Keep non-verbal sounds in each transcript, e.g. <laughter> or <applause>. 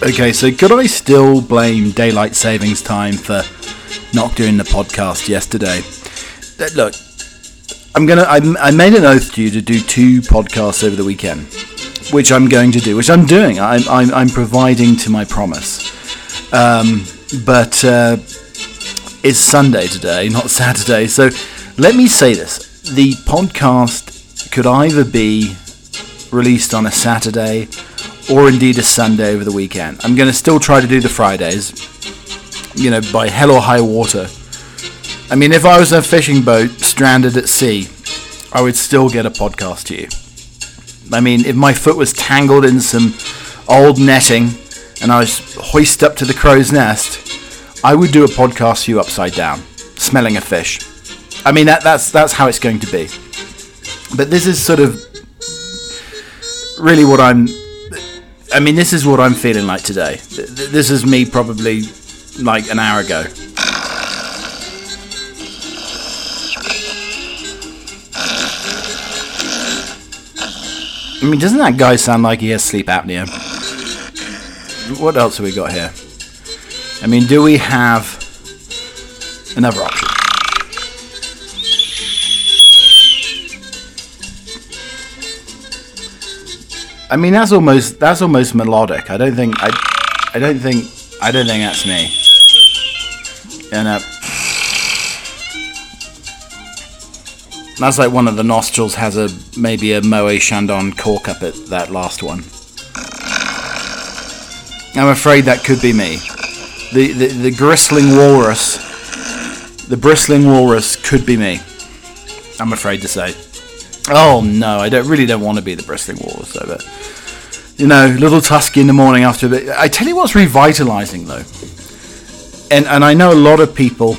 Okay, so could I still blame daylight savings time for not doing the podcast yesterday? Uh, Look, I'm gonna. I, I made an oath to you to do two podcasts over the weekend, which I'm going to do, which I'm doing. I'm I'm, I'm providing to my promise. Um, but uh, it's Sunday today, not <laughs> Saturday. So let me say this: the podcast could either be released on a Saturday or indeed a Sunday over the weekend. I'm going to still try to do the Fridays, you know, by hell or high water. I mean, if I was a fishing boat stranded at sea, I would still get a podcast to you. I mean, if my foot was tangled in some old netting and I was hoisted up to the crow's nest, I would do a podcast to you upside down, smelling a fish. I mean, that, that's that's how it's going to be. But this is sort of really what I'm. I mean, this is what I'm feeling like today. Th- th- This is me probably like an hour ago. I mean, doesn't that guy sound like he has sleep apnea? What else have we got here? I mean, do we have another option? I mean, that's almost that's almost melodic. I don't think I, I don't think I don't think that's me. And uh, that's like one of the nostrils has a maybe a Moe Chandon cork up at that last one. I'm afraid that could be me. The the, the bristling walrus, the bristling walrus could be me. I'm afraid to say. Oh no, I don't really don't want to be the bristling walrus though. But you know, little tusky in the morning after a bit. I tell you what's revitalizing though, and and I know a lot of people,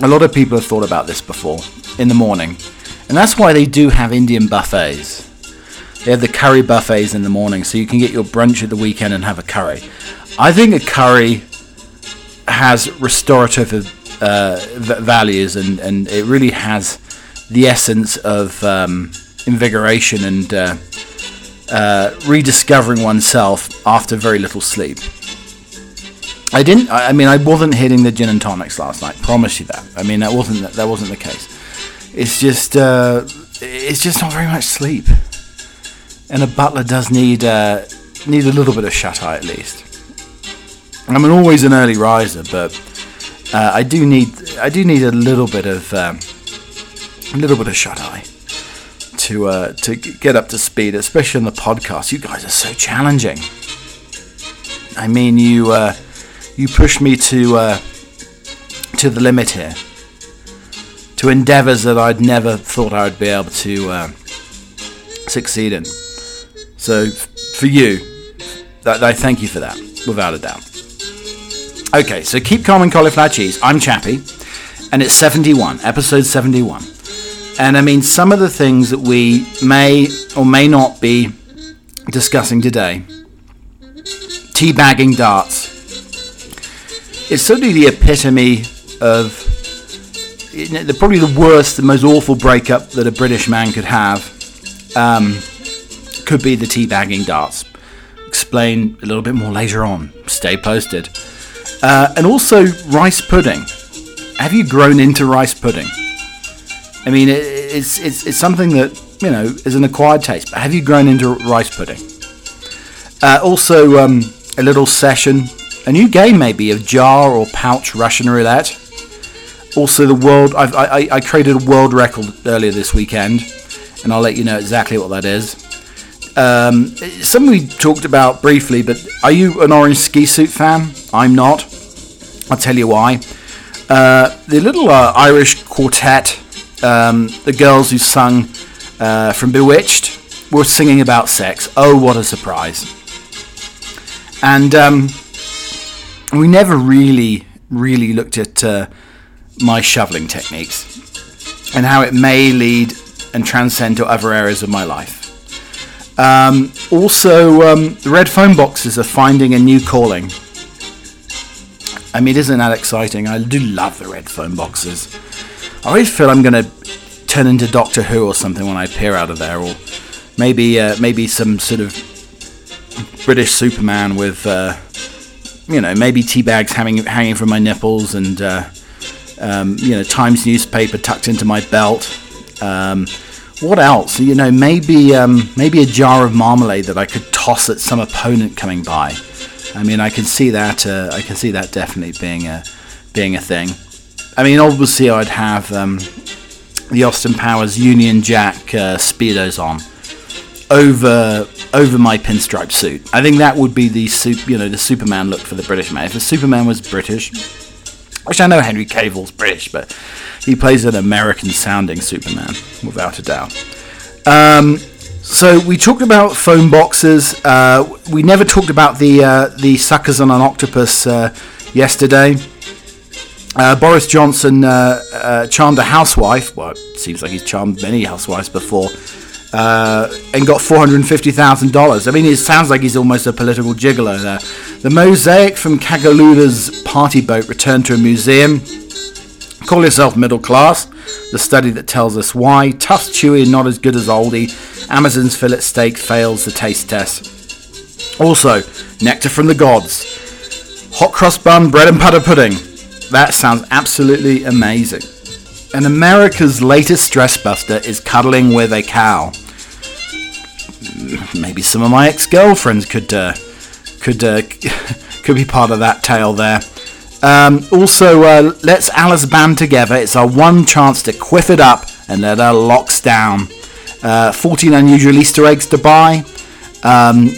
a lot of people have thought about this before in the morning, and that's why they do have Indian buffets. They have the curry buffets in the morning, so you can get your brunch at the weekend and have a curry. I think a curry has restorative uh, v- values, and, and it really has the essence of um, invigoration and uh, uh, rediscovering oneself after very little sleep. I didn't. I mean, I wasn't hitting the gin and tonics last night. Promise you that. I mean, that wasn't that wasn't the case. It's just uh, it's just not very much sleep, and a butler does need uh, need a little bit of shut eye at least. I'm an always an early riser, but uh, I do need I do need a little bit of um, a little bit of shut eye to uh, to get up to speed, especially on the podcast. You guys are so challenging. I mean, you uh, you push me to uh, to the limit here, to endeavours that I'd never thought I would be able to uh, succeed in. So, for you, I thank you for that, without a doubt. Okay, so keep calm and cauliflower cheese. I'm Chappy, and it's 71, episode 71. And I mean, some of the things that we may or may not be discussing today teabagging darts. It's certainly the epitome of you know, probably the worst, the most awful breakup that a British man could have. Um, could be the teabagging darts. Explain a little bit more later on. Stay posted. Uh, and also rice pudding. Have you grown into rice pudding? I mean, it, it's, it's it's something that you know is an acquired taste. But have you grown into rice pudding? Uh, also, um, a little session, a new game maybe of jar or pouch Russian roulette. Also, the world. I've, I I- created a world record earlier this weekend, and I'll let you know exactly what that is. Um, something we talked about briefly, but are you an orange ski suit fan? I'm not. I'll tell you why. Uh, the little uh, Irish quartet, um, the girls who sung uh, from Bewitched, were singing about sex. Oh, what a surprise! And um, we never really, really looked at uh, my shoveling techniques and how it may lead and transcend to other areas of my life. Um, also, um, the red phone boxes are finding a new calling. I mean, isn't that exciting? I do love the red phone boxes. I always feel I'm going to turn into Doctor Who or something when I appear out of there, or maybe uh, maybe some sort of British Superman with, uh, you know, maybe tea bags hanging hanging from my nipples and, uh, um, you know, Times newspaper tucked into my belt. Um, what else? You know, maybe um, maybe a jar of marmalade that I could toss at some opponent coming by. I mean, I can see that. Uh, I can see that definitely being a being a thing. I mean, obviously, I'd have um, the Austin Powers Union Jack uh, speedos on over over my pinstripe suit. I think that would be the you know the Superman look for the British man. If the Superman was British, which I know Henry Cavill's British, but he plays an American sounding Superman without a doubt. Um, so we talked about phone boxes. Uh, we never talked about the uh, the suckers on an octopus uh, yesterday. Uh, Boris Johnson uh, uh, charmed a housewife. Well, it seems like he's charmed many housewives before, uh, and got four hundred and fifty thousand dollars. I mean, it sounds like he's almost a political gigolo there. The mosaic from Caligula's party boat returned to a museum. Call yourself middle class. The study that tells us why. Tough, chewy, and not as good as Aldi. Amazon's fillet steak fails the taste test. Also, nectar from the gods. Hot cross bun, bread and butter pudding. That sounds absolutely amazing. And America's latest stress buster is cuddling with a cow. Maybe some of my ex-girlfriends could uh, could uh, <laughs> could be part of that tale there. Um, also, uh, let's Alice band together. It's our one chance to quiff it up and let her locks down. Uh, 14 unusual Easter eggs to buy. Um,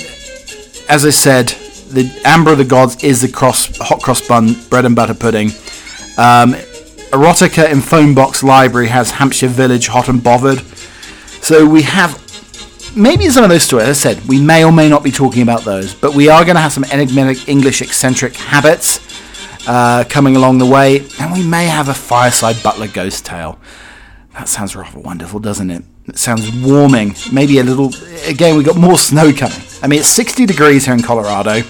as I said, the Amber of the Gods is the cross hot cross bun bread and butter pudding. Um, Erotica in Phone Box Library has Hampshire Village hot and bothered. So we have maybe some of those stories. As I said, we may or may not be talking about those, but we are going to have some enigmatic English eccentric habits uh, coming along the way, and we may have a fireside butler ghost tale. That sounds rather wonderful, doesn't it? It sounds warming. Maybe a little. Again, we got more <laughs> snow coming. I mean, it's 60 degrees here in Colorado,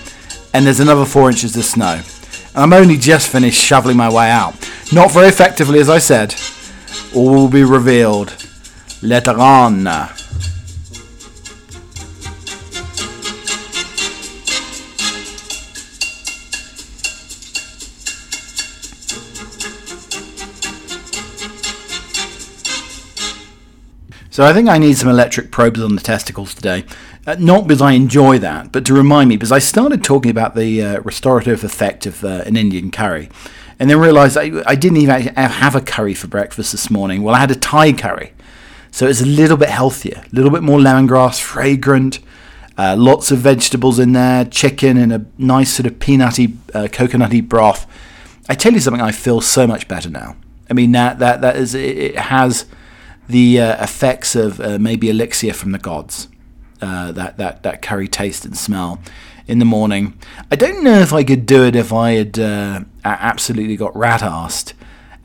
and there's another four inches of snow. I'm only just finished shoveling my way out. Not very effectively, as I said. All will be revealed later on. So I think I need some electric probes on the testicles today. Uh, not because I enjoy that, but to remind me, because I started talking about the uh, restorative effect of uh, an Indian curry, and then realised I, I didn't even have a curry for breakfast this morning. Well, I had a Thai curry. So it's a little bit healthier, a little bit more lemongrass, fragrant, uh, lots of vegetables in there, chicken, and a nice sort of peanutty, uh, coconutty broth. I tell you something, I feel so much better now. I mean, that, that, that is, it, it has the uh, effects of uh, maybe elixir from the gods. Uh, that that that curry taste and smell in the morning. I don't know if I could do it if I had uh, absolutely got rat assed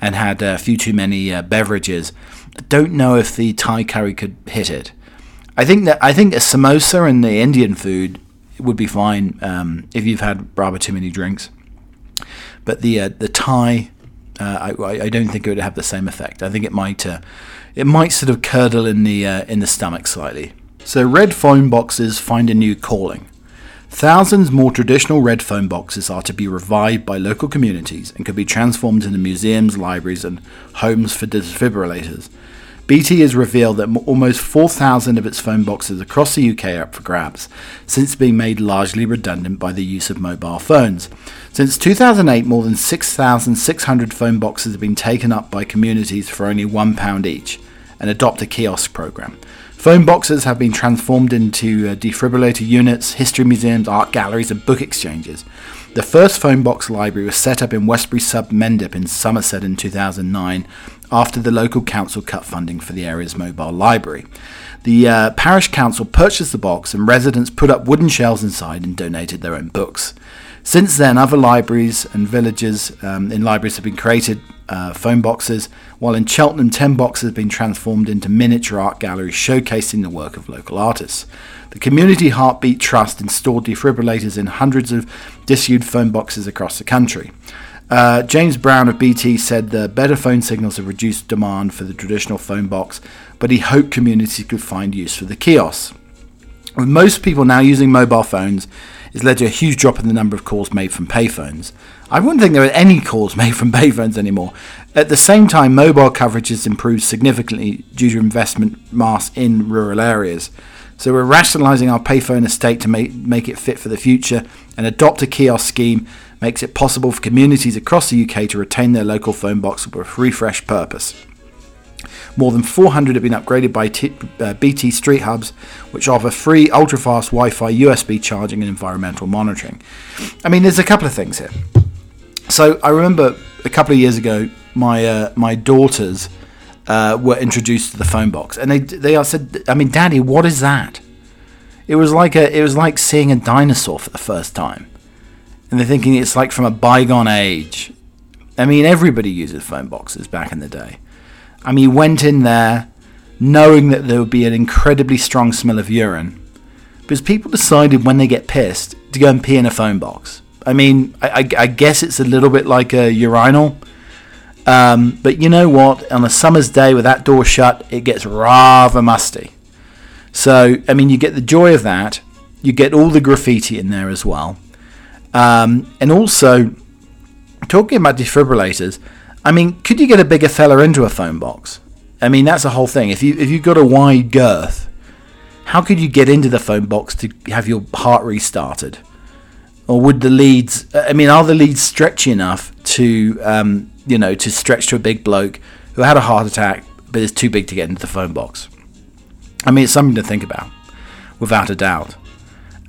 and had a few too many uh, beverages. I don't know if the Thai curry could hit it. I think that I think a samosa and the Indian food would be fine um, if you've had rather too many drinks. But the uh, the Thai, I, I don't think it would have the same effect. I think it might it might sort of curdle in the uh, in the stomach slightly. So red phone boxes find a new calling. Thousands more traditional red phone boxes are to be revived by local communities and could be transformed into museums, libraries, and homes for defibrillators. BT has revealed that almost 4,000 of its phone boxes across the UK are up for grabs, since being made largely redundant by the use of mobile phones. Since 2008, more than 6,600 phone boxes have been taken up by communities for only £1 each, an adopt a kiosk program. Phone boxes have been transformed into uh, defibrillator units, history museums, art galleries, and book exchanges. The first phone box library was set up in Westbury sub Mendip in Somerset in 2009 after the local council cut funding for the area's mobile library. The uh, parish council purchased the box and residents put up wooden shelves inside and donated their own books. Since then, other libraries and villages um, in libraries have been created uh, phone boxes, while in Cheltenham, 10 boxes have been transformed into miniature art galleries showcasing the work of local artists. The Community Heartbeat Trust installed defibrillators in hundreds of disused phone boxes across the country. Uh, James Brown of BT said the better phone signals have reduced demand for the traditional phone box, but he hoped communities could find use for the kiosks. With most people now using mobile phones, it's led to a huge drop in the number of calls made from payphones. I wouldn't think there are any calls <laughs> made from payphones anymore. At the same time, mobile coverage has improved significantly due to investment mass in rural areas. So we're rationalising our payphone estate to make, make it fit for the future and adopt a kiosk scheme makes it possible for communities across the UK to retain their local phone box with a refresh purpose. More than 400 have been upgraded by T- uh, BT Street Hubs, which offer free ultra fast Wi Fi USB charging and environmental monitoring. I mean, there's a couple of things here. So I remember a couple of years ago, my uh, my daughters uh, were introduced to the phone box, and they they said, "I mean, Daddy, what is that?" It was like a it was like seeing a dinosaur for the first time and they're thinking it's like from a bygone age. I mean, everybody uses phone boxes back in the day. I mean, you went in there knowing that there would be an incredibly strong smell of urine because people decided when they get pissed to go and pee in a phone box. I mean, I, I, I guess it's a little bit like a urinal. Um, but you know what? On a summer's day with that door shut, it gets rather musty. So, I mean, you get the joy of that. You get all the graffiti in there as well. Um, and also, talking about defibrillators, I mean, could you get a bigger fella into a phone box? I mean, that's the whole thing. If you if you've got a wide girth, how could you get into the phone box to have your heart restarted? Or would the leads? I mean, are the leads stretchy enough to um, you know to stretch to a big bloke who had a heart attack but is too big to get into the phone box? I mean, it's something to think about, without a doubt.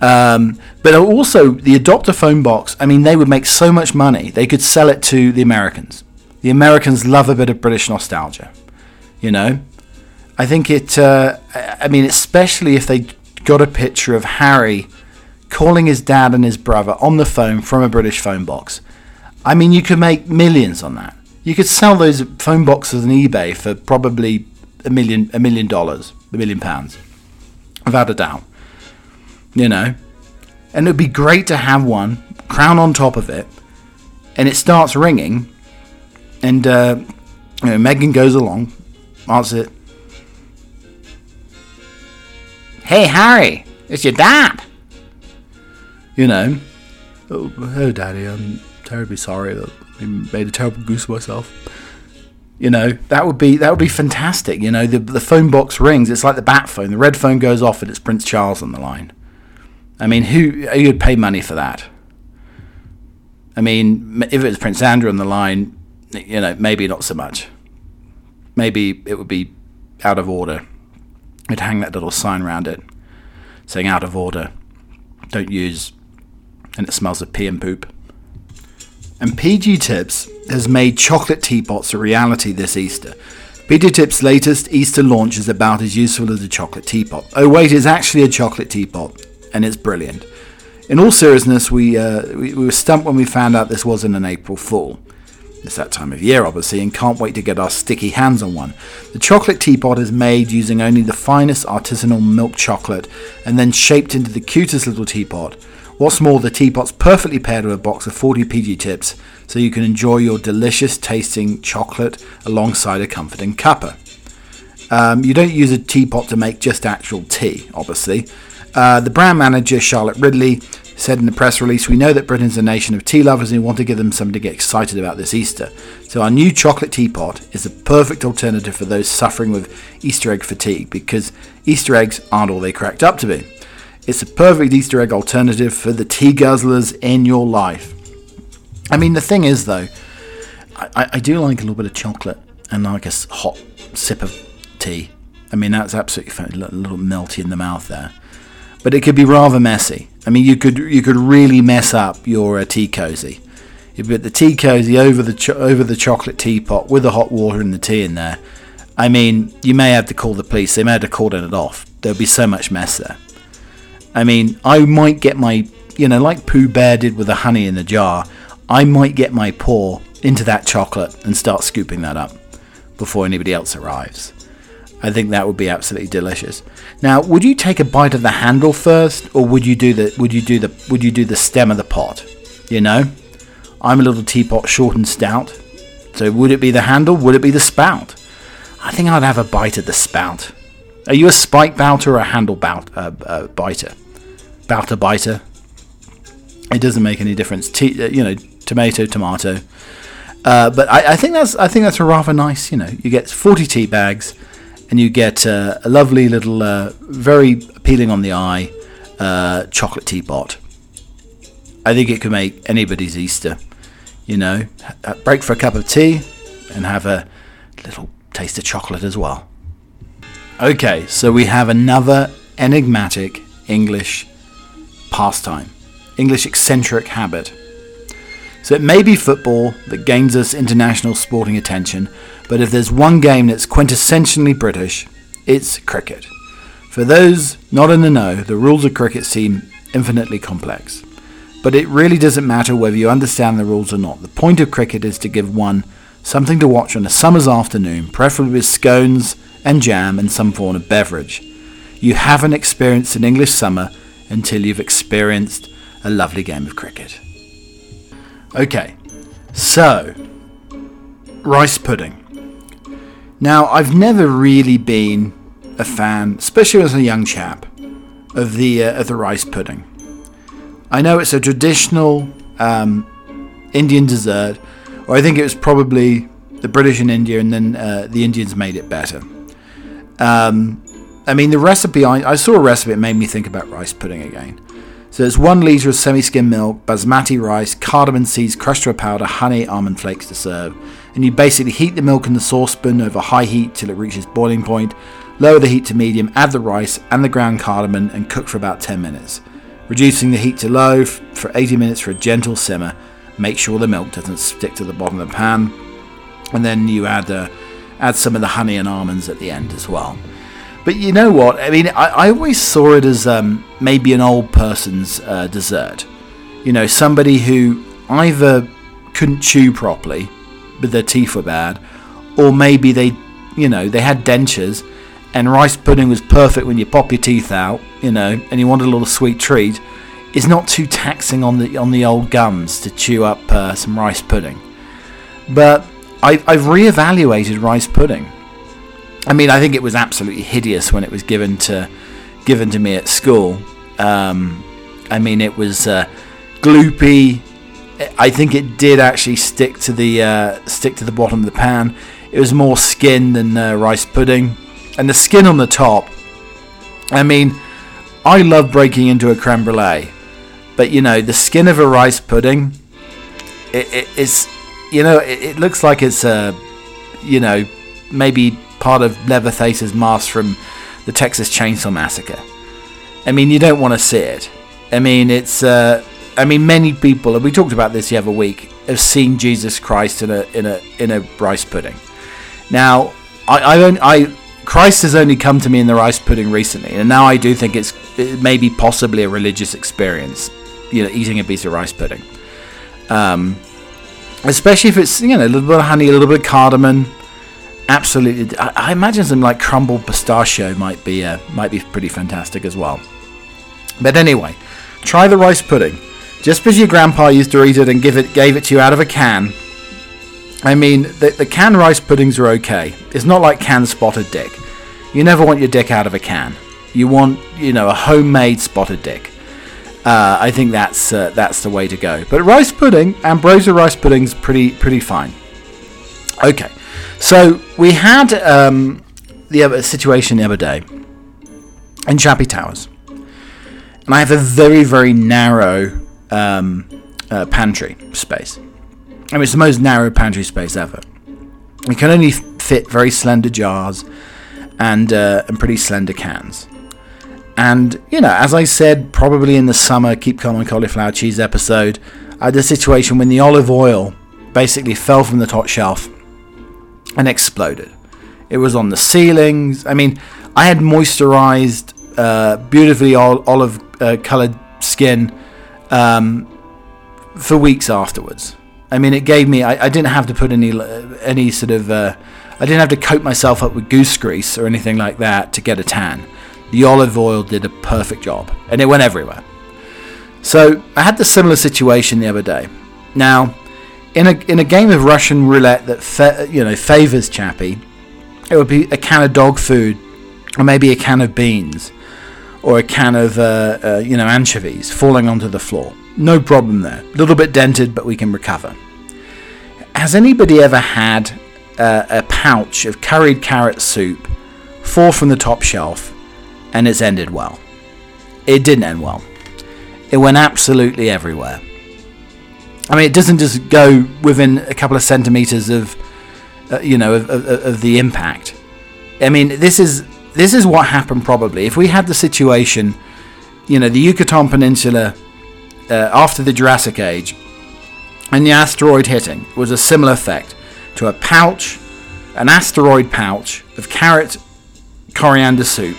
Um, but also the adopter phone box. I mean, they would make so much money. They could sell it to the Americans. The Americans love a bit of British nostalgia. You know, I think it. Uh, I mean, especially if they got a picture of Harry calling his dad and his brother on the phone from a British phone box. I mean, you could make millions on that. You could sell those phone boxes on eBay for probably a million, a million dollars, a million pounds, without a doubt you know. And it'd be great to have one, crown on top of it, and it starts ringing, and uh, you know, Meghan goes along, answers it. Hey, Harry, it's your dad. You know, oh, oh, Daddy, I'm terribly sorry that I made a terrible goose of myself. You know, that would be that would be fantastic. You know, the the phone box rings. It's like the bat phone. The red phone goes off, and it's Prince Charles on the line. I mean, who you'd pay money for that? I mean, if it was Prince Andrew on the line, you know, maybe not so much. Maybe it would be out of order. You'd hang that little sign around it saying out of order, don't use, and it smells of pee and poop. And PG Tips has made chocolate teapots a reality this Easter. PG Tips' latest Easter launch is about as useful as a chocolate teapot. Oh, wait, it's actually a chocolate teapot and it's brilliant. In all seriousness, we, uh, we, we were stumped when we found out this wasn't an April Fool. It's that time of year, obviously, and can't wait to get our sticky hands on one. The chocolate teapot is made using only the finest artisanal milk chocolate and then shaped into the cutest little teapot. What's more, the teapot's perfectly paired with a box of 40 PG tips, so you can enjoy your delicious tasting chocolate alongside a comforting cuppa. Um, you don't use a teapot to make just actual tea, obviously. Uh, the brand manager, Charlotte Ridley, said in the press release, We know that Britain's a nation of tea lovers and we want to give them something to get excited about this Easter. So our new chocolate teapot is the perfect alternative for those suffering with Easter egg fatigue because Easter eggs aren't all they cracked up to be. It's a perfect Easter egg alternative for the tea guzzlers in your life. I mean, the thing is, though, I, I do like a little bit of chocolate and like a hot sip of tea. I mean, that's absolutely. A little melty in the mouth there but it could be rather messy. I mean, you could you could really mess up your uh, tea cozy. You put the tea cozy over the cho- over the chocolate teapot with the hot water and the tea in there. I mean, you may have to call the police. They may have to cordon it off. There'll be so much mess there. I mean, I might get my, you know, like Pooh Bear did with the honey in the jar. I might get my paw into that chocolate and start scooping that up before anybody else arrives. I think that would be absolutely delicious. Now, would you take a bite of the handle first, or would you do the would you do the would you do the stem of the pot? You know, I'm a little teapot, short and stout. So would it be the handle? Would it be the spout? I think I'd have a bite at the spout. Are you a spike bouter or a handle bout, uh, uh, biter? Bouter biter. It doesn't make any difference. Uh, you know, tomato, tomato. Uh, but I, I, think that's I think that's a rather nice. You know, you get 40 tea bags, and you get uh, a lovely little, uh, very appealing on the eye, uh, chocolate teapot. I think it could make anybody's Easter. You know, break for a cup of tea, and have a little taste of chocolate as well. Okay, so we have another enigmatic English pastime, English eccentric habit. So it may be football that gains us international sporting attention, but if there's one game that's quintessentially British, it's cricket. For those not in the know, the rules of cricket seem infinitely complex. But it really doesn't matter whether you understand the rules or not. The point of cricket is to give one something to watch on a summer's afternoon, preferably with scones and jam and some form of beverage. You haven't experienced an English summer until you've experienced a lovely game of cricket. Okay, so rice pudding. Now, I've never really been a fan, especially as a young chap, of the uh, of the rice pudding. I know it's a traditional um, Indian dessert, or I think it was probably the British in India, and then uh, the Indians made it better. Um, I mean, the recipe I, I saw a recipe that made me think about rice pudding again. So it's one litre of semi-skim milk, basmati rice, cardamom seeds crushed to a powder, honey, almond flakes to serve. And you basically heat the milk in the saucepan over high heat till it reaches boiling point. Lower the heat to medium, add the rice and the ground cardamom and cook for about 10 minutes. Reducing the heat to low for 80 minutes for a gentle simmer. Make sure the milk doesn't stick to the bottom of the pan. And then you add uh, add some of the honey and almonds at the end as well. But you know what? I mean, I, I always saw it as um, maybe an old person's uh, dessert. You know, somebody who either couldn't chew properly, but their teeth were bad, or maybe they, you know, they had dentures, and rice pudding was perfect when you pop your teeth out, you know, and you wanted a little sweet treat. It's not too taxing on the on the old gums to chew up uh, some rice pudding. But I've, I've reevaluated rice pudding I mean, I think it was absolutely hideous when it was given to given to me at school. Um, I mean, it was uh, gloopy. I think it did actually stick to the uh, stick to the bottom of the pan. It was more skin than uh, rice pudding, and the skin on the top. I mean, I love breaking into a creme brulee, but you know, the skin of a rice pudding, it, it, it's you know, it, it looks like it's a, you know, maybe part of Leatherface's mask from the Texas Chainsaw Massacre. I mean, you don't want to see it. I mean, it's. Uh, I mean, many people, and we talked about this the other week, have seen Jesus Christ in a in a in a rice pudding. Now, I I, don't, I Christ has only come to me in the rice pudding recently, and now I do think it's it maybe possibly a religious experience. You know, eating a piece of rice pudding. Um, especially if it's you know a little bit of honey, a little bit of cardamom, absolutely. I, I, imagine some like crumbled pistachio might be uh, might be pretty fantastic as well. But anyway, try the rice pudding. Just because your grandpa used to eat it and give it gave it to you out of a can. I mean, the, the canned rice puddings are okay. It's not like canned spotted dick. You never want your dick out of a can. You want, you know, a homemade spotted dick. Uh, I think that's uh, that's the way to go. But rice pudding, Ambrosia rice pudding's pretty pretty fine. Okay, so we had um, the other situation the other day in Chappie Towers, and I have a very very narrow um, uh, pantry space. I mean, it's the most narrow pantry space ever. It can only fit very slender jars and uh, and pretty slender cans. And you know, as I said, probably in the summer, keep calm on cauliflower cheese episode, I had a situation when the olive oil basically fell from the top shelf and exploded. It was on the ceilings. I mean, I had moisturized, uh, beautifully olive uh, skin um, for weeks afterwards. I mean, it gave me. I, I didn't have to put any any sort of. Uh, I didn't have to coat myself up with goose grease or anything like that to get a tan. The olive oil did a perfect job, and it went everywhere. So I had the similar situation the other day. Now, in a in a game of Russian roulette that fa- you know favors Chappie, it would be a can of dog food, or maybe a can of beans, or a can of uh, uh, you know anchovies falling onto the floor. No problem there. A little bit dented, but we can recover. Has anybody ever had uh, a pouch of curried carrot soup fall from the top shelf and it's ended well? It didn't end well. It went absolutely everywhere. I mean, it doesn't just go within a couple of centimeters of, uh, you know, of, of, of, the impact. I mean, this is this is what happened probably if we had the situation, you know, the Yucatan Peninsula uh, after the Jurassic Age, and the asteroid hitting was a similar effect to a pouch, an asteroid pouch of carrot coriander soup,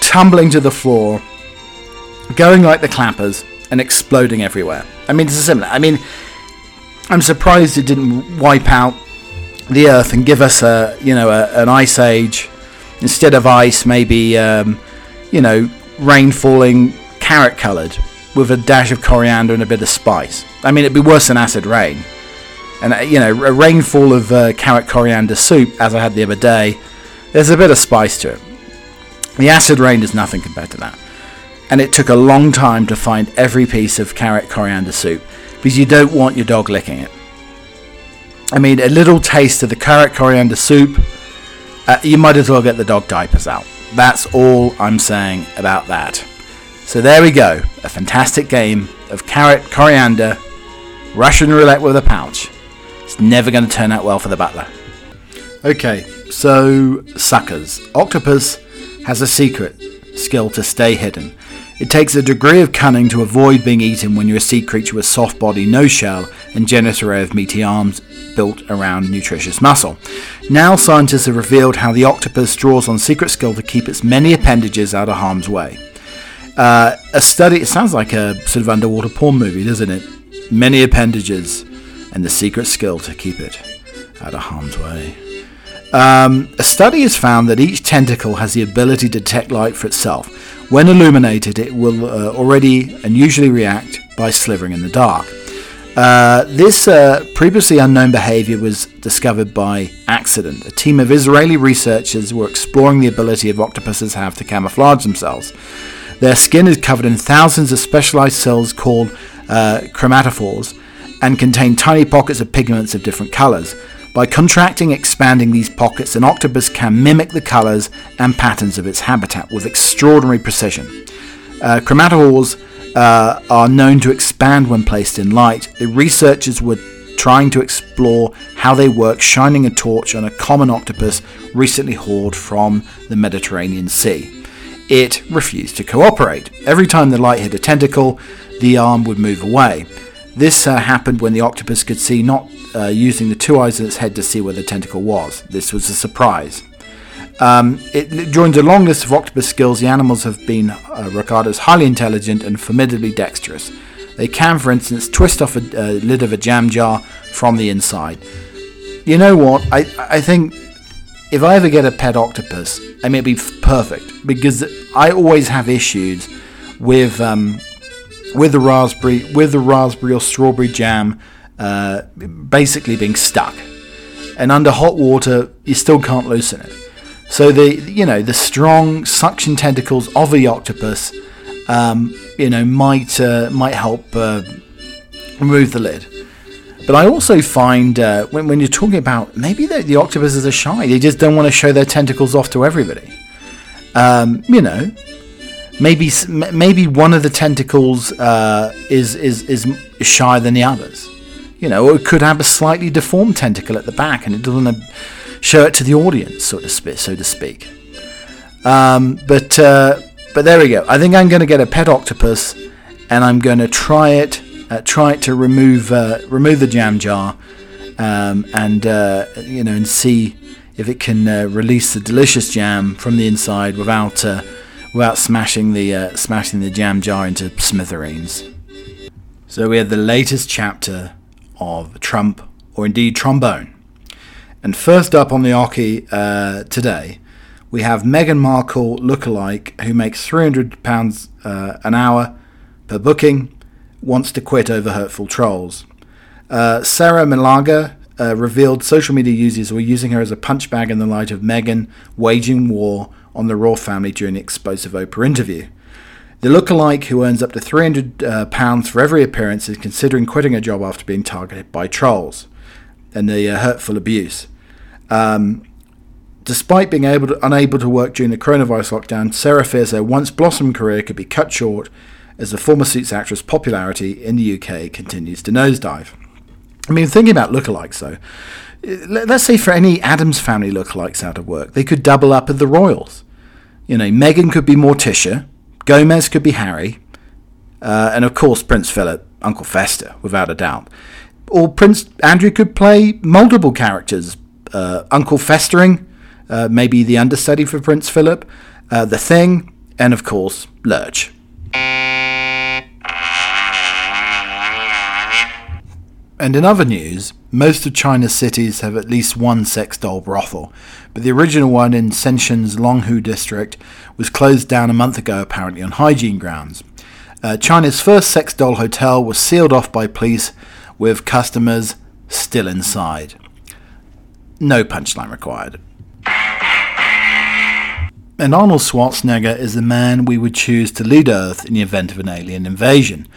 tumbling to the floor, going like the clappers, and exploding everywhere. I mean, it's a similar. I mean, I'm surprised it didn't wipe out the Earth and give us a, you know, a, an ice age instead of ice. Maybe, um, you know, rain falling carrot coloured with a dash of coriander and a bit of spice. I mean, it'd be worse than acid rain. And uh, you know, a rainfall of uh, carrot coriander soup, as I had the other day, there's a bit of spice to it. The acid rain is nothing compared to that and it took a long time to find every piece of carrot coriander soup because you don't want your dog licking it. I mean, a little taste of the carrot coriander soup, uh, you might as well get the dog diapers out. That's all I'm saying about that. So there we go, a fantastic game of carrot coriander Russian roulette with a pouch. It's never going to turn out well for the butler. Okay, so suckers. Octopus has a secret skill to stay hidden. It takes a degree of cunning to avoid being eaten when you're a sea creature with soft body, no shell, and genital array of meaty arms built around nutritious muscle. Now scientists have revealed how the octopus draws on secret skill to keep its many appendages out of harm's way. Uh, a study, it sounds like a sort of underwater porn movie, doesn't it? Many appendages and the secret skill to keep it out of harm's way. Um, a study has found that each tentacle has the ability to detect light for itself. When illuminated, it will uh, already and usually react by slithering in the dark. Uh, this uh, previously unknown behavior was discovered by accident. A team of Israeli researchers were exploring the ability of octopuses have to camouflage themselves. Their skin is covered in thousands of specialized cells called uh, chromatophores and contain tiny pockets of pigments of different colors. By contracting expanding these pockets, an octopus can mimic the colors and patterns of its habitat with extraordinary precision. Uh, chromatophores uh, are known to expand when placed in light. The researchers were trying to explore how they work, shining a torch on a common octopus recently hauled from the Mediterranean Sea. It refused to cooperate. Every time the light hit a tentacle, the arm would move away. This uh, happened when the octopus could see not uh, using the two eyes in its head to see where the tentacle was. This was a surprise. Um, it, it, joins a long list of octopus skills. The animals have been uh, regarded as highly intelligent and formidably dexterous. They can, for instance, twist off a lid of a jam jar from the inside. You know what? I, I think if I ever get a pet octopus, I mean, it'd be perfect because I always have issues with um, with the raspberry with the raspberry or strawberry jam uh, basically being stuck. And under hot water you still can't loosen it. So the you know the strong suction tentacles of the octopus um, you know might uh, might help uh, remove the lid. But I also find uh, when, when you're talking about maybe the, the octopuses are shy. They just don't want to show their tentacles off to everybody. Um, you know maybe maybe one of the tentacles uh, is, is is shyer than the others. You know, it could have a slightly deformed tentacle at the back, and it doesn't show it to the audience, so to speak. So to speak. Um, but uh, but there we go. I think I'm going to get a pet octopus, and I'm going to try it. Uh, try it to remove uh, remove the jam jar, um, and uh, you know, and see if it can uh, release the delicious jam from the inside without without smashing the uh, smashing the jam jar into smithereens. So we have the latest chapter of Trump, or indeed trombone. And first up on the oche uh, today, we have Meghan Markle lookalike who makes £300 uh, an hour per booking, wants to quit over hurtful trolls. Uh, Sarah Malaga uh, revealed social media users were using her as a punchbag in the light of Meghan waging war on the royal family during the explosive Oprah interview. The lookalike, who earns up to £300 uh, for every appearance, is considering quitting her job after being targeted by trolls and the uh, hurtful abuse. Um, despite being able to, unable to work during the coronavirus lockdown, Sarah fears her once blossomed career could be cut short as the former Suits actress' popularity in the UK continues to nosedive. I mean, thinking about lookalikes, though, let's say for any Addams family lookalikes out of work, they could double up as the Royals. You know, Meghan could be Morticia, Gomez could be Harry, uh, and of course Prince Philip, Uncle Fester, without a doubt. Or Prince Andrew could play multiple characters. Uh, Uncle Festering, uh, maybe the understudy for Prince Philip, uh, The Thing, and of course Lurch. And in other news, most of China's cities have at least one sex doll brothel, but the original one in Shenzhen's Longhu district was closed down a month ago apparently on hygiene grounds. Uh, China's first sex doll hotel was sealed off by police with customers still inside. No punchline required. And Arnold Schwarzenegger is the man we would choose to lead Earth in the event of an alien invasion.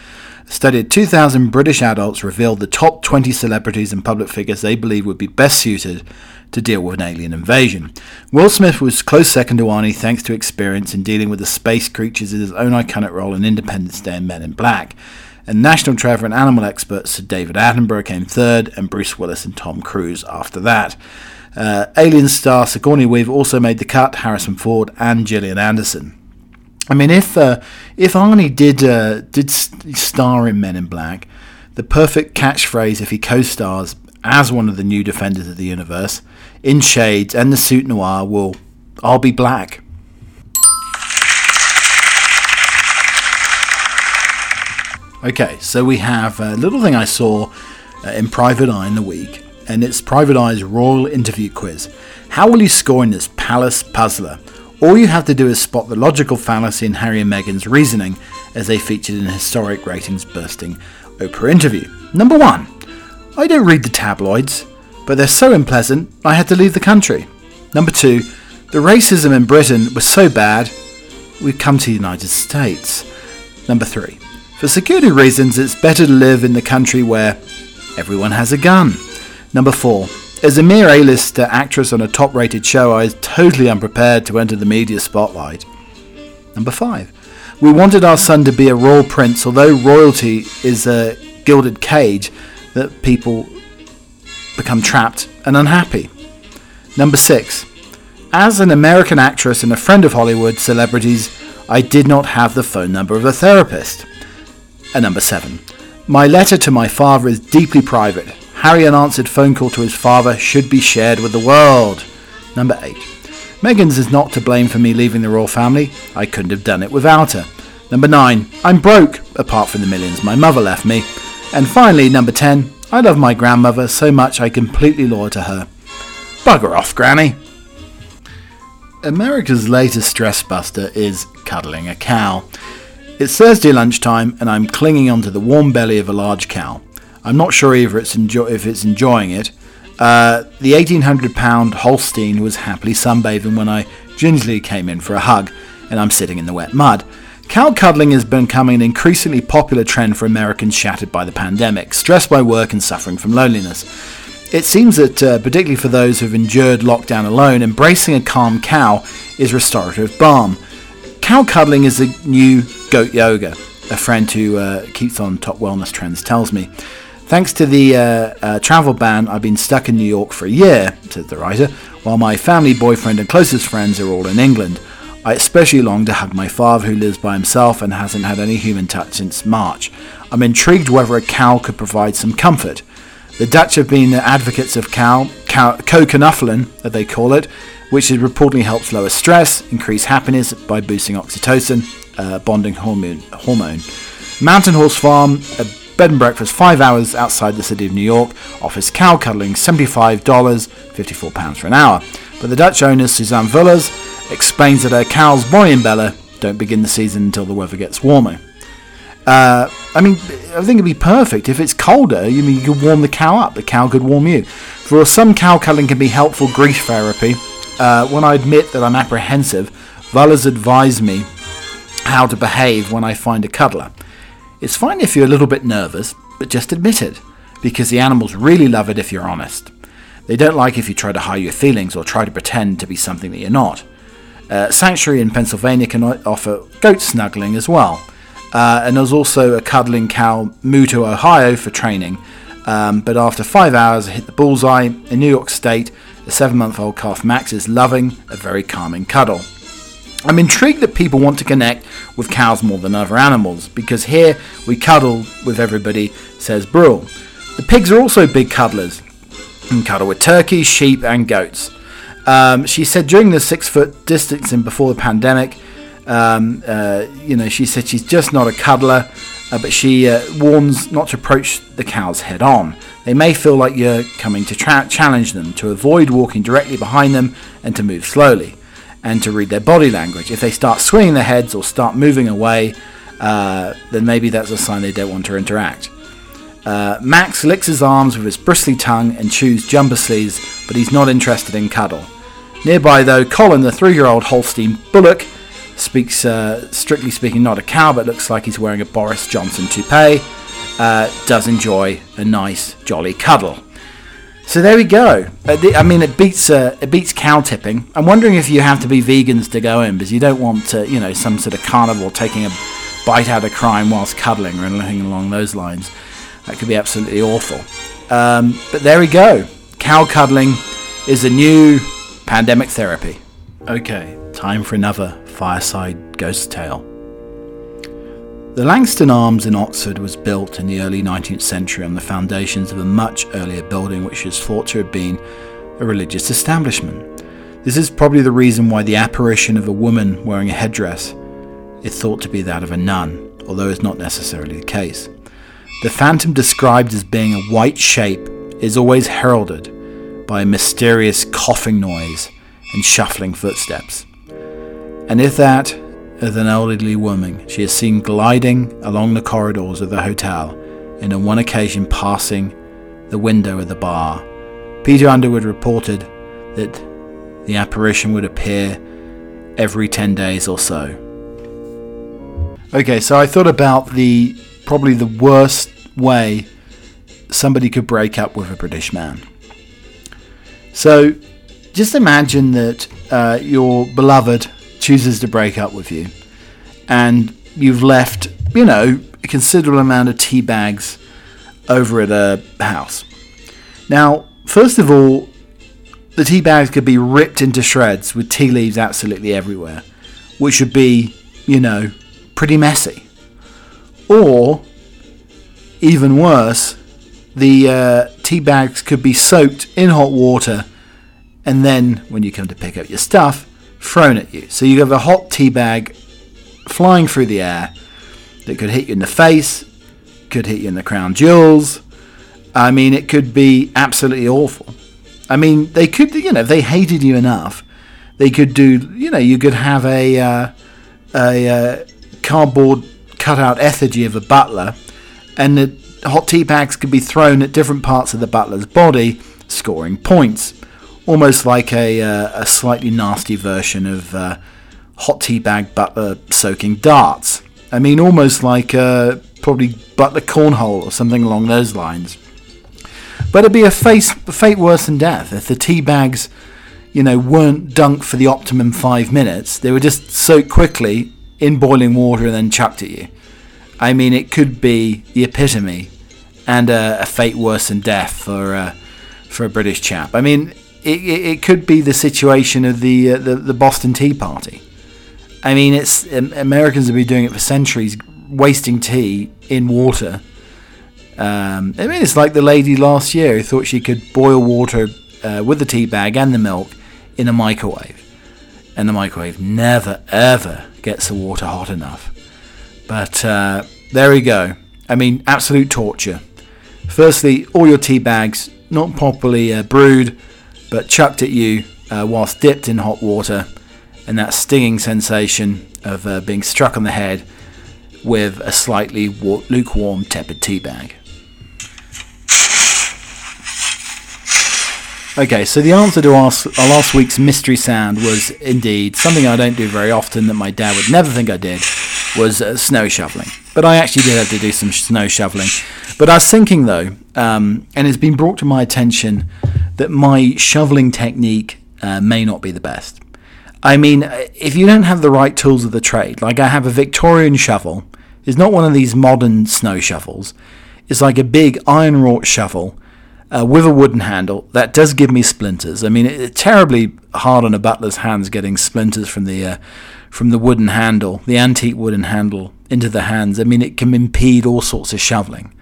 A study of 2,000 British adults revealed the top 20 celebrities and public figures they believe would be best suited to deal with an alien invasion. Will Smith was close second to Arnie thanks to experience in dealing with the space creatures in his own iconic role in Independence Day and Men in Black. And National Treasure and animal expert Sir David Attenborough came third, and Bruce Willis and Tom Cruise after that. Uh, Alien star Sigourney Weaver also made the cut, Harrison Ford and Gillian Anderson. I mean, if uh, if Arnie did uh, did star in Men in Black, the perfect catchphrase if he co-stars as one of the new defenders of the universe in Shades and the suit noir will "I'll be black." Okay, so we have a little thing I saw uh, in Private Eye in the week, and it's Private Eye's Royal Interview Quiz. How will you score in this Palace Puzzler? All you have to do is spot the logical fallacy in Harry and Meghan's reasoning as they featured in a historic ratings bursting Oprah interview. Number one, I don't read the tabloids, but they're so unpleasant I had to leave the country. Number two, the racism in Britain was so bad we've come to the United States. Number three, for security reasons it's better to live in the country where everyone has a gun. Number four, as a mere A-list actress on a top-rated show, I was totally unprepared to enter the media spotlight. Number five, we wanted our son to be a royal prince, although royalty is a gilded cage that people become trapped and unhappy. Number six, as an American actress and a friend of Hollywood celebrities, I did not have the phone number of a therapist. And number seven, my letter to my father is deeply private. Harry unanswered phone call to his father should be shared with the world. Number 8. Meghan's is not to blame for me leaving the royal family. I couldn't have done it without her. Number 9. I'm broke, apart from the millions my mother left me. And finally, number 10. I love my grandmother so much I completely loyal to her. Bugger off, Granny. America's latest stress buster is cuddling a cow. It's Thursday lunchtime and I'm clinging onto the warm belly of a large cow. I'm not sure either it's if it's enjoying it. Uh, the 1800 pound Holstein was happily sunbathing when I gingerly came in for a hug, and I'm sitting in the wet mud. Cow cuddling has becoming an increasingly popular trend for Americans shattered by the pandemic, stressed by work and suffering from loneliness. It seems that, uh, particularly for those who've endured lockdown alone, embracing a calm cow is restorative balm. Cow cuddling is the new goat yoga, a friend who uh, keeps on top wellness trends tells me. Thanks to the uh, uh, travel ban, I've been stuck in New York for a year, says the writer, while my family, boyfriend, and closest friends are all in England. I especially long to hug my father, who lives by himself and hasn't had any human touch since March. I'm intrigued whether a cow could provide some comfort. The Dutch have been advocates of cow, cow as they call it, which reportedly helps lower stress, increase happiness by boosting oxytocin, uh, bonding hormone. Mountain Horse Farm, bed and breakfast five hours outside the city of New York, offers cow cuddling $75, £54 for an hour. But the Dutch owner, Suzanne Vullers, explains that her cows, Bonnie and Bella, don't begin the season until the weather gets warmer. Uh, I mean, I think it'd be perfect if it's colder. You mean you could warm the cow up, the cow could warm you. For some cow cuddling can be helpful grief therapy. Uh, when I admit that I'm apprehensive, has advised me how to behave when I find a cuddler. It's fine if you're a little bit nervous, but just admit it, because the animals really love it if you're honest. They don't like if you try to hide your feelings or try to pretend to be something that you're not. Uh, Sanctuary in Pennsylvania can offer goat snuggling as well. Uh, and there's also a cuddling cow moved to Ohio for training. Um, but after five hours, it hit the bullseye. In New York State, the seven month old calf Max is loving a very calming cuddle. I'm intrigued that people want to connect with cows more than other animals because here we cuddle with everybody, says Brule. The pigs are also big cuddlers and cuddle with turkeys, sheep, and goats. Um, she said during the six foot distancing before the pandemic, um, uh, you know, she said she's just not a cuddler, uh, but she uh, warns not to approach the cows head on. They may feel like you're coming to tra- challenge them, to avoid walking directly behind them, and to move slowly, and to read their body language. If they start swinging their heads or start moving away, uh, then maybe that's a sign they don't want to interact. Uh, Max licks his arms with his bristly tongue and chews jumper sleeves, but he's not interested in cuddle. Nearby, though, Colin, the three year old Holstein Bullock, speaks, uh, strictly speaking, not a cow, but looks like he's wearing a Boris Johnson toupee, uh, does enjoy a nice, jolly cuddle. So there we go. Uh, I mean, it beats uh, it beats cow tipping. I'm wondering if you have to be vegans to go in because you don't want to, you know, some sort of carnivore taking a bite out of crime whilst cuddling or anything along those lines. That could be absolutely awful. Um, but there we go. Cow cuddling is a new pandemic therapy. Okay, time for another fireside ghost tale. The Langston Arms in Oxford was built in the early 19th century on the foundations of a much earlier building which is thought to have been a religious establishment. This is probably the reason why the apparition of a woman wearing a headdress is thought to be that of a nun, although it's not necessarily the case. The phantom described as being a white shape is always heralded by a mysterious coughing noise and shuffling footsteps. And if that of an elderly woman she is seen gliding along the corridors of the hotel, and on one occasion passing the window of the bar. Peter Underwood reported that the apparition would appear every 10 days or so. Okay, so I thought about the probably the worst way somebody could break up with a British man. So just imagine that uh, your beloved chooses to break up with you and you've left, you know, a considerable amount of tea bags over at a house. Now, first of all, the tea bags could be ripped into shreds with tea leaves absolutely everywhere, which would be, you know, pretty messy. Or, even worse, the uh, tea bags could be soaked in hot water and then, when you come to pick up your stuff, thrown at you. So you have a hot tea bag flying through the air that could hit you in the face, could hit you in the crown jewels. I mean, it could be absolutely awful. I mean, they could, you know, if they hated you enough, they could do, you know, you could have a uh, a uh, cardboard cutout effigy of a butler, and the hot tea bags could be thrown at different parts of the butler's body, scoring points. Almost like a, uh, a slightly nasty version of uh, hot tea bag butler soaking darts. I mean, almost like uh, probably butler cornhole or something along those lines. But it'd be a, face, fate worse than death if the tea bags, you know, weren't dunked for the optimum five minutes. They were just soaked quickly in boiling water and then chucked at you. I mean, it could be the epitome and a, a fate worse than death for uh, for a British chap. I mean, it, it, it could be the situation of the, uh, the the Boston Tea Party. I mean, it's um, Americans have been doing it for centuries, wasting tea in water. Um, I mean, it's like the lady last year who thought she could boil water uh, with the tea bag and the milk in a microwave, and the microwave never ever gets the water hot enough. But uh, there we go. I mean, absolute torture. Firstly, all your tea bags not properly uh, brewed, but chucked at you uh, whilst dipped in hot water, and that stinging sensation of uh, being struck on the head with a slightly wa- lukewarm, tepid tea bag. Okay, so the answer to our, our last week's mystery sound was indeed something I don't do very often that my dad would never think I did was uh, snow shoveling. But I actually did have to do some snow shoveling. But I was thinking though, um, and it's been brought to my attention that my shoveling technique uh, may not be the best. I mean, if you don't have the right tools of the trade, like I have a Victorian shovel, it's not one of these modern snow shovels. It's like a big iron wrought shovel uh, with a wooden handle. That does give me splinters. I mean, it's terribly hard on a butler's hands getting splinters from the uh, from the wooden handle, the antique wooden handle, into the hands. I mean, it can impede all sorts of shoveling.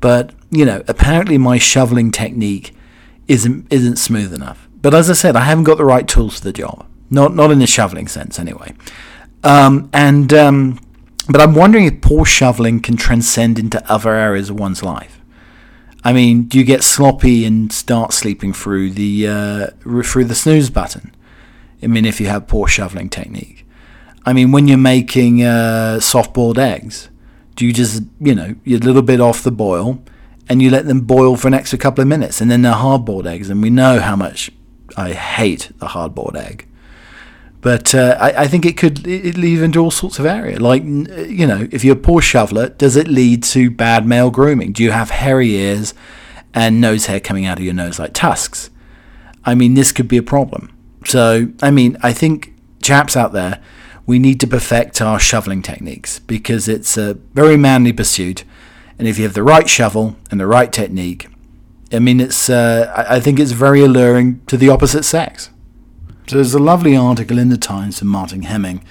But you know, apparently my shoveling technique isn't isn't smooth enough. But as I said, I haven't got the right tools for the job. Not not in the shoveling sense, anyway. Um, and um, but I'm wondering if poor shoveling can transcend into other areas of one's life. I mean, do you get sloppy and start sleeping through the uh, through the snooze button? I mean, if you have poor shoveling technique. I mean, when you're making uh, soft-boiled eggs, do you just you know you're a little bit off the boil, and you let them boil for an extra couple of minutes, and then they're hard-boiled eggs, and we know how much I hate the hard-boiled egg. But uh, I, I, think it could it lead into all sorts of area. Like, you know, if you're a poor shoveler, does it lead to bad male grooming? Do you have hairy ears and nose hair coming out of your nose like tusks? I mean, this could be a problem. So, I mean, I think chaps out there, we need to perfect our shoveling techniques because it's a very manly pursuit. And if you have the right shovel and the right technique, I mean, it's uh, I think it's very alluring to the opposite sex. So there's a lovely article in the Times from Martin Hemming.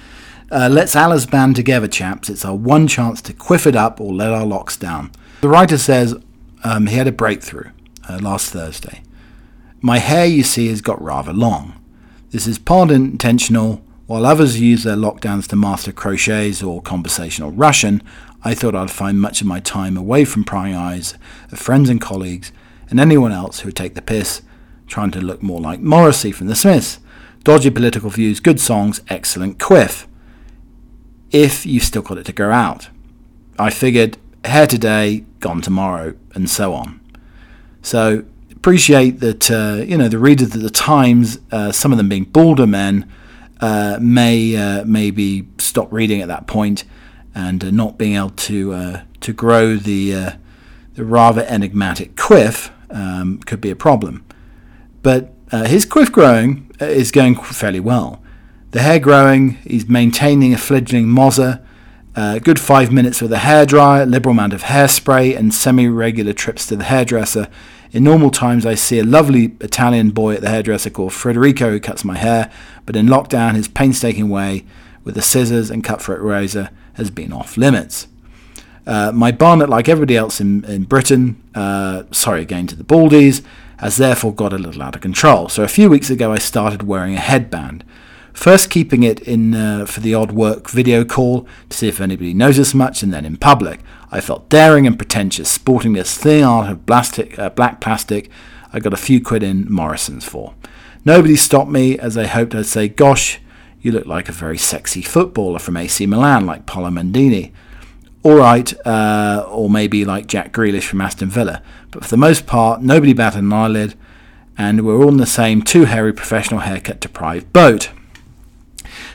Uh, let's Alice band together, chaps. It's our one chance to quiff it up or let our locks down. The writer says um, he had a breakthrough uh, last Thursday. My hair, you see, has got rather long. This is part intentional. While others use their lockdowns to master crochets or conversational Russian, I thought I'd find much of my time away from prying eyes of friends and colleagues and anyone else who would take the piss, trying to look more like Morrissey from The Smiths dodgy political views, good songs, excellent quiff. If you've still got it to go out. I figured hair today, gone tomorrow, and so on. So appreciate that uh, you know the readers of the Times, uh, some of them being balder men, uh, may uh, maybe stop reading at that point and uh, not being able to uh, to grow the the rather enigmatic quiff um, could be a problem. But his quiff growing is going fairly well. The hair growing, he's maintaining a fledgling mozza, a uh, good five minutes with a hairdryer, liberal amount of hairspray, and semi regular trips to the hairdresser. In normal times, I see a lovely Italian boy at the hairdresser called Federico who cuts my hair, but in lockdown, his painstaking way with the scissors and cutthroat razor has been off limits. Uh, my barnet, like everybody else in, in Britain, uh, sorry again to the Baldies, has therefore got a little out of control. So a few weeks ago, I started wearing a headband. First, keeping it in uh, for the odd work video call to see if anybody noticed much, and then in public. I felt daring and pretentious, sporting this thin art of plastic, uh, black plastic I got a few quid in Morrison's for. Nobody stopped me, as I hoped I'd say, Gosh, you look like a very sexy footballer from AC Milan, like Paolo Maldini all right, uh, or maybe like Jack Grealish from Aston Villa. But for the most part, nobody batted an eyelid, and we're all in the same too hairy professional haircut deprived boat.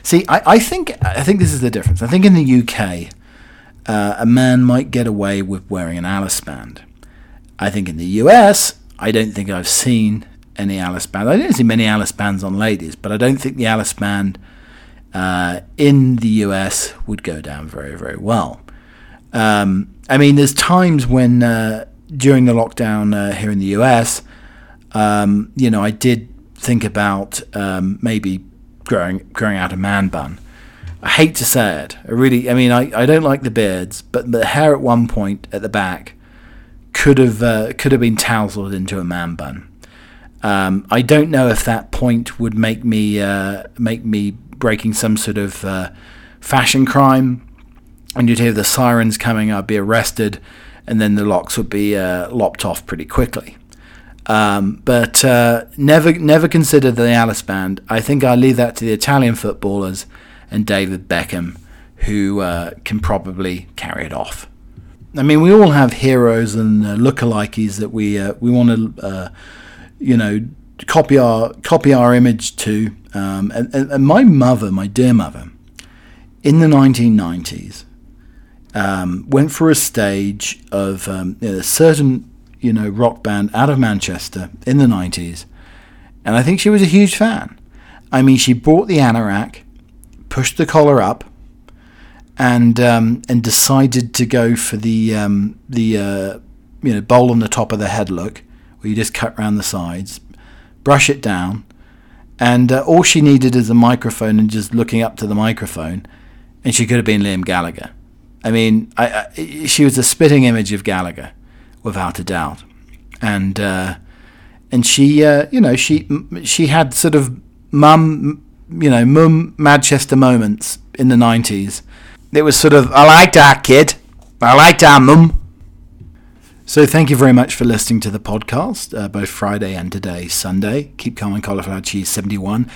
See, I, I think I think this is the difference. I think in the UK, uh, a man might get away with wearing an Alice band. I think in the US, I don't think I've seen any Alice band. I don't see many Alice bands on ladies, but I don't think the Alice band uh, in the US would go down very, very well. Um, I mean, there's times when uh, during the lockdown uh, here in the US, um, you know, I did think about um, maybe growing growing out a man bun. I hate to say it. I really, I mean, I, I don't like the beards, but the hair at one point at the back could have uh, could have been tousled into a man bun. Um, I don't know if that point would make me uh, make me breaking some sort of uh, fashion crime and you'd hear the sirens coming, I'd be arrested, and then the locks would be uh, lopped off pretty quickly. Um, but uh, never, never consider the Alice band. I think I'll leave that to the Italian footballers and David Beckham, who uh, can probably carry it off. I mean, we all have heroes and uh, lookalikes that we uh, we want to, uh, you know, copy our copy our image to. Um, and, and, my mother, my dear mother, in the 1990s, um, went for a stage of um, a certain you know rock band out of Manchester in the 90s, and I think she was a huge fan. I mean, she bought the anorak, pushed the collar up, and um, and decided to go for the um, the uh, you know bowl on the top of the head look, where you just cut around the sides, brush it down, and uh, all she needed is a microphone and just looking up to the microphone, and she could have been Liam Gallagher. I mean, I, I, she was a spitting image of Gallagher, without a doubt, and uh, and she uh, you know she she had sort of mum you know mum Manchester moments in the nineties it was sort of, I like that kid. I like that mum. So thank you very much for listening to the podcast, uh, both Friday and today, Sunday. Keep Calm and Cauliflower Cheese 71.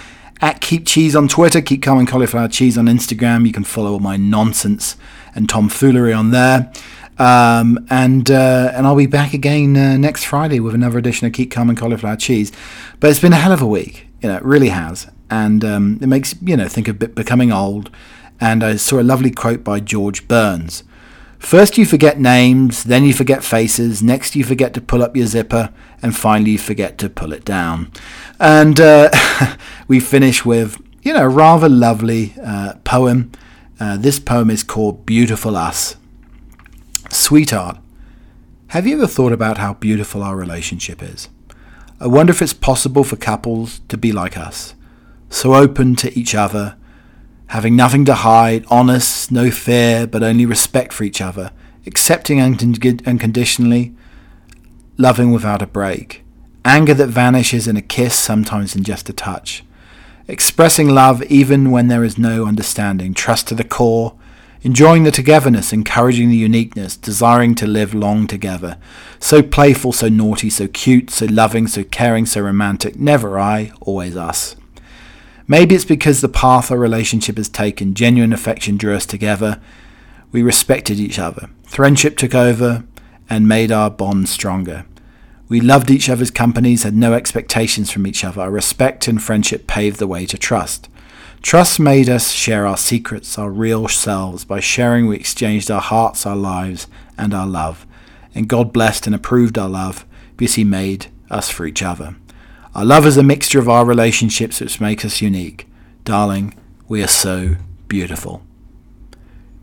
At Keep Cheese on Twitter, Keep Calm and Cauliflower Cheese on Instagram. You can follow all my nonsense and tomfoolery on there. Um, and uh, and I'll be back again uh, next Friday with another edition of Keep Calm and Cauliflower Cheese. But it's been a hell of a week, you know, it really has, and um, it makes you know think of becoming old and I saw a lovely quote by George Burns. First you forget names, then you forget faces, next you forget to pull up your zipper, and finally you forget to pull it down. And uh, <laughs> we finish with, you know, a rather lovely uh, poem. Uh, this poem is called Beautiful Us. Sweetheart, have you ever thought about how beautiful our relationship is? I wonder if it's possible for couples to be like us, so open to each other having nothing to hide, honest, no fear, but only respect for each other, accepting unconditionally, loving without a break, anger that vanishes in a kiss, sometimes in just a touch, expressing love even when there is no understanding, trust to the core, enjoying the togetherness, encouraging the uniqueness, desiring to live long together. So playful, so naughty, so cute, so loving, so caring, so romantic. Never I, always us. Maybe it's because the path our relationship has taken, genuine affection drew us together. We respected each other. Friendship took over and made our bond stronger. We loved each other's companies, had no expectations from each other. Our respect and friendship paved the way to trust. Trust made us share our secrets, our real selves. By sharing, we exchanged our hearts, our lives, and our love. And God blessed and approved our love because He made us for each other. Our love is a mixture of our relationships which make us unique. Darling, we are so beautiful.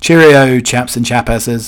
Cheerio, chaps and chapasses.